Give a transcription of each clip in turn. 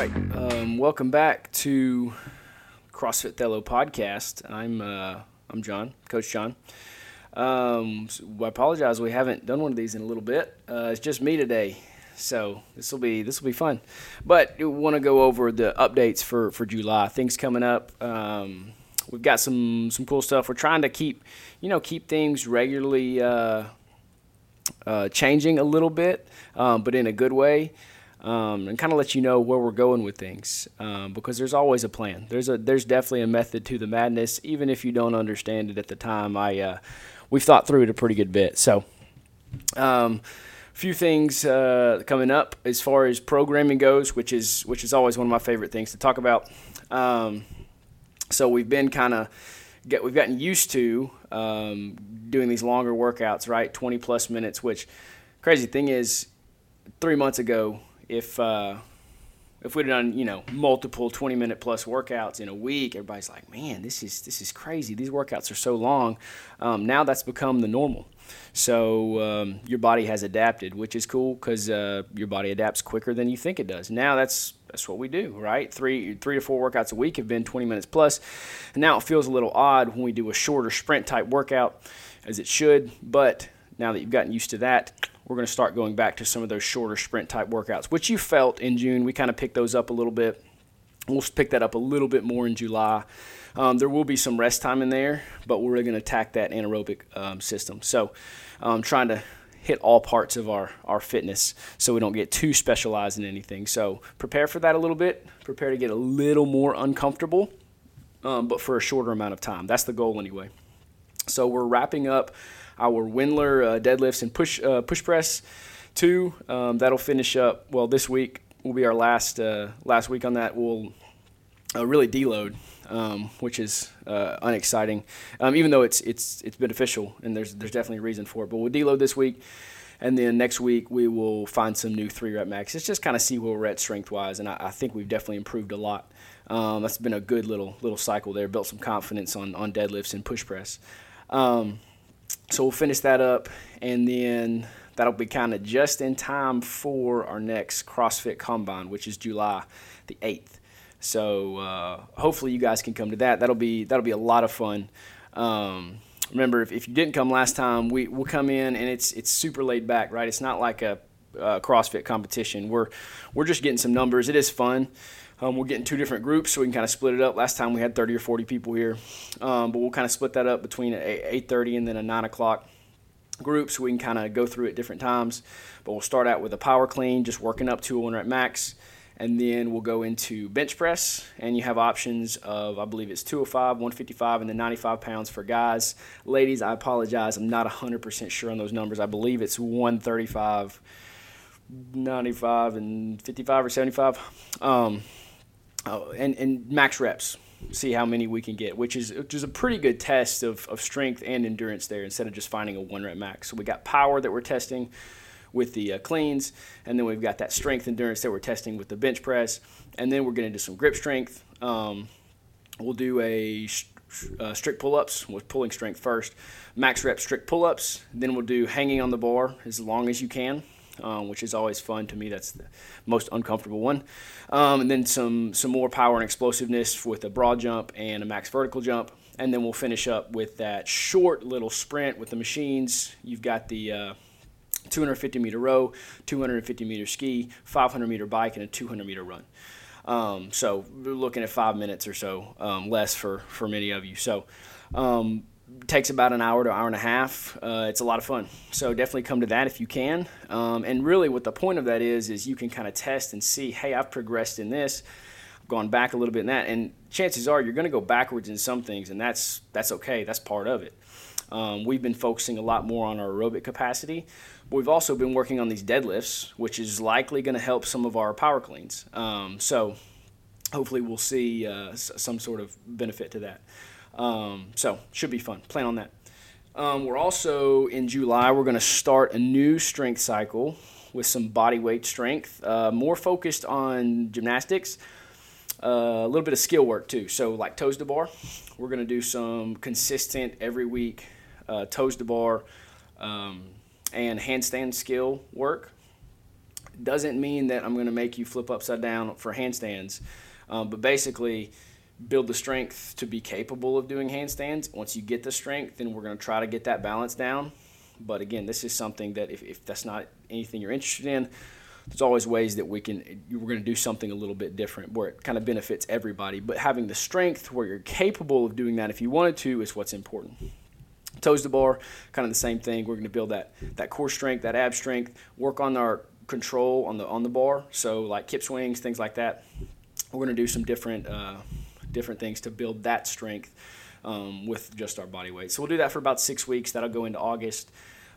right, um, welcome back to CrossFit Thello podcast. I'm uh, I'm John, Coach John. Um, so I apologize, we haven't done one of these in a little bit. Uh, it's just me today, so this will be this will be fun. But we want to go over the updates for for July. Things coming up. Um, we've got some some cool stuff. We're trying to keep you know keep things regularly uh, uh, changing a little bit, um, but in a good way um, and kind of let you know where we're going with things um, because there's always a plan. There's a there's definitely a method to the madness, even if you don't understand it at the time. I uh, we've thought through it a pretty good bit. So, um, a few things uh, coming up as far as programming goes, which is which is always one of my favorite things to talk about. Um, so we've been kind of get we've gotten used to um, doing these longer workouts, right? 20 plus minutes. Which crazy thing is, three months ago if uh, if we'd done you know multiple 20 minute plus workouts in a week everybody's like man this is this is crazy. These workouts are so long. Um, now that's become the normal. So um, your body has adapted which is cool because uh, your body adapts quicker than you think it does. Now that's that's what we do right? Three three to four workouts a week have been 20 minutes plus. And now it feels a little odd when we do a shorter sprint type workout as it should but now that you've gotten used to that we're going to start going back to some of those shorter sprint type workouts, which you felt in June. We kind of picked those up a little bit. We'll pick that up a little bit more in July. Um, there will be some rest time in there, but we're really going to attack that anaerobic um, system. So, um, trying to hit all parts of our, our fitness so we don't get too specialized in anything. So, prepare for that a little bit. Prepare to get a little more uncomfortable, um, but for a shorter amount of time. That's the goal, anyway. So, we're wrapping up our Wendler uh, deadlifts and push uh, push press two. Um, that'll finish up. Well, this week will be our last uh, last week on that. We'll uh, really deload, um, which is uh, unexciting. Um, even though it's it's it's beneficial and there's there's definitely a reason for it. But we'll deload this week. And then next week we will find some new three rep max. It's just kind of see where we're at strength wise, and I, I think we've definitely improved a lot. Um, that's been a good little little cycle there. Built some confidence on on deadlifts and push press. Um, so we'll finish that up, and then that'll be kind of just in time for our next CrossFit Combine, which is July the eighth. So uh, hopefully you guys can come to that. That'll be that'll be a lot of fun. Um, remember, if, if you didn't come last time, we will come in and it's it's super laid back, right? It's not like a, a CrossFit competition. We're we're just getting some numbers. It is fun. Um, we're getting two different groups, so we can kind of split it up. Last time we had 30 or 40 people here, um, but we'll kind of split that up between an 8:30 and then a 9 o'clock group, so we can kind of go through at different times. But we'll start out with a power clean, just working up to a one rep max, and then we'll go into bench press, and you have options of I believe it's 205, 155, and then 95 pounds for guys. Ladies, I apologize, I'm not 100% sure on those numbers. I believe it's 135. 95 and 55 or 75. Um, oh, and, and max reps, see how many we can get, which is which is a pretty good test of, of strength and endurance there instead of just finding a one rep max. So we got power that we're testing with the uh, cleans, and then we've got that strength endurance that we're testing with the bench press, and then we're going to do some grip strength. Um, we'll do a uh, strict pull-ups with pulling strength first, max rep strict pull-ups. Then we'll do hanging on the bar as long as you can um, which is always fun to me. That's the most uncomfortable one. Um, and then some some more power and explosiveness with a broad jump and a max vertical jump. And then we'll finish up with that short little sprint with the machines. You've got the uh, 250 meter row, 250 meter ski, 500 meter bike, and a 200 meter run. Um, so we're looking at five minutes or so um, less for for many of you. So um, takes about an hour to hour and a half. Uh, it's a lot of fun. So definitely come to that if you can. Um, and really, what the point of that is, is you can kind of test and see, hey, I've progressed in this, I've gone back a little bit in that, and chances are you're going to go backwards in some things, and that's that's okay. That's part of it. Um, we've been focusing a lot more on our aerobic capacity, but we've also been working on these deadlifts, which is likely going to help some of our power cleans. Um, so hopefully, we'll see uh, some sort of benefit to that. Um, so should be fun. Plan on that. Um, we're also in July. We're going to start a new strength cycle with some body weight strength, uh, more focused on gymnastics, uh, a little bit of skill work too. So like toes to bar, we're going to do some consistent every week uh, toes to bar um, and handstand skill work. Doesn't mean that I'm going to make you flip upside down for handstands, um, but basically build the strength to be capable of doing handstands. Once you get the strength, then we're going to try to get that balance down. But again, this is something that if, if that's not anything you're interested in, there's always ways that we can we're going to do something a little bit different where it kind of benefits everybody. But having the strength where you're capable of doing that if you wanted to is what's important. Toes to bar kind of the same thing. We're going to build that that core strength that ab strength work on our control on the on the bar. So like kip swings things like that we're going to do some different uh, different things to build that strength um, with just our body weight so we'll do that for about six weeks that'll go into august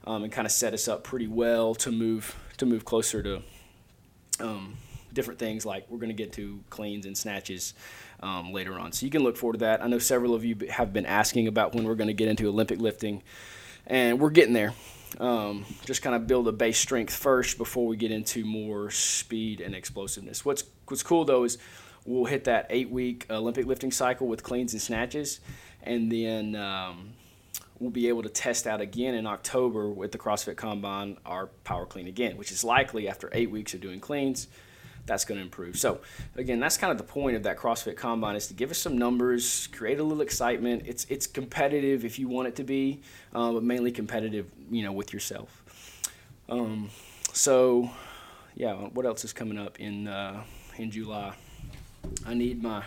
um, and kind of set us up pretty well to move to move closer to um, different things like we're going to get to cleans and snatches um, later on. So you can look forward to that. I know several of you have been asking about when we're going to get into Olympic lifting, and we're getting there. Um, just kind of build a base strength first before we get into more speed and explosiveness. What's what's cool though is we'll hit that eight week Olympic lifting cycle with cleans and snatches, and then um, we'll be able to test out again in October with the CrossFit Combine our power clean again, which is likely after eight weeks of doing cleans, that's going to improve. So again, that's kind of the point of that CrossFit Combine is to give us some numbers, create a little excitement. It's it's competitive if you want it to be, uh, but mainly competitive, you know, with yourself. Um, so yeah, what else is coming up in uh, in July? I need my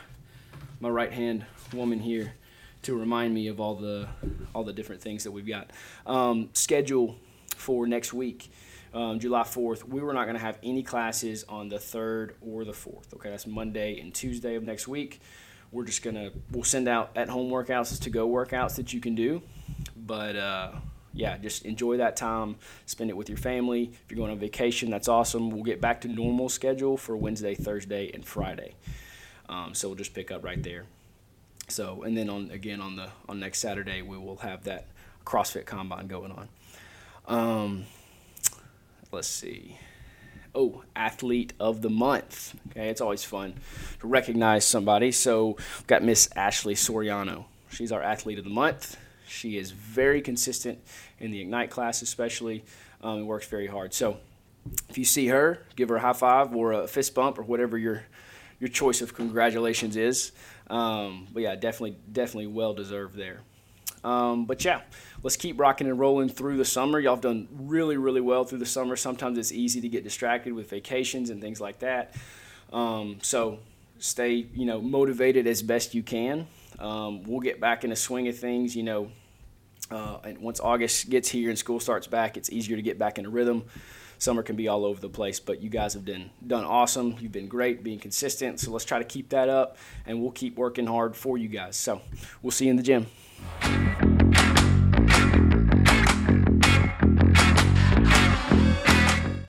my right hand woman here to remind me of all the all the different things that we've got. Um, schedule for next week, um, July 4th. We were not going to have any classes on the 3rd or the 4th. Okay, that's Monday and Tuesday of next week. We're just gonna we'll send out at home workouts to go workouts that you can do, but. Uh, yeah, just enjoy that time. Spend it with your family. If you're going on vacation, that's awesome. We'll get back to normal schedule for Wednesday, Thursday, and Friday. Um, so we'll just pick up right there. So, and then on again on the on next Saturday we will have that CrossFit Combine going on. Um, let's see. Oh, athlete of the month. Okay, it's always fun to recognize somebody. So, we've got Miss Ashley Soriano. She's our athlete of the month. She is very consistent in the Ignite class, especially. Um, and works very hard. So, if you see her, give her a high five or a fist bump or whatever your your choice of congratulations is. Um, but yeah, definitely, definitely well deserved there. Um, but yeah, let's keep rocking and rolling through the summer. Y'all have done really, really well through the summer. Sometimes it's easy to get distracted with vacations and things like that. Um, so stay, you know, motivated as best you can. Um, we'll get back in the swing of things, you know. Uh, and once August gets here and school starts back, it's easier to get back in a rhythm summer can be all over the place. But you guys have done done awesome. You've been great, being consistent. So let's try to keep that up, and we'll keep working hard for you guys. So we'll see you in the gym.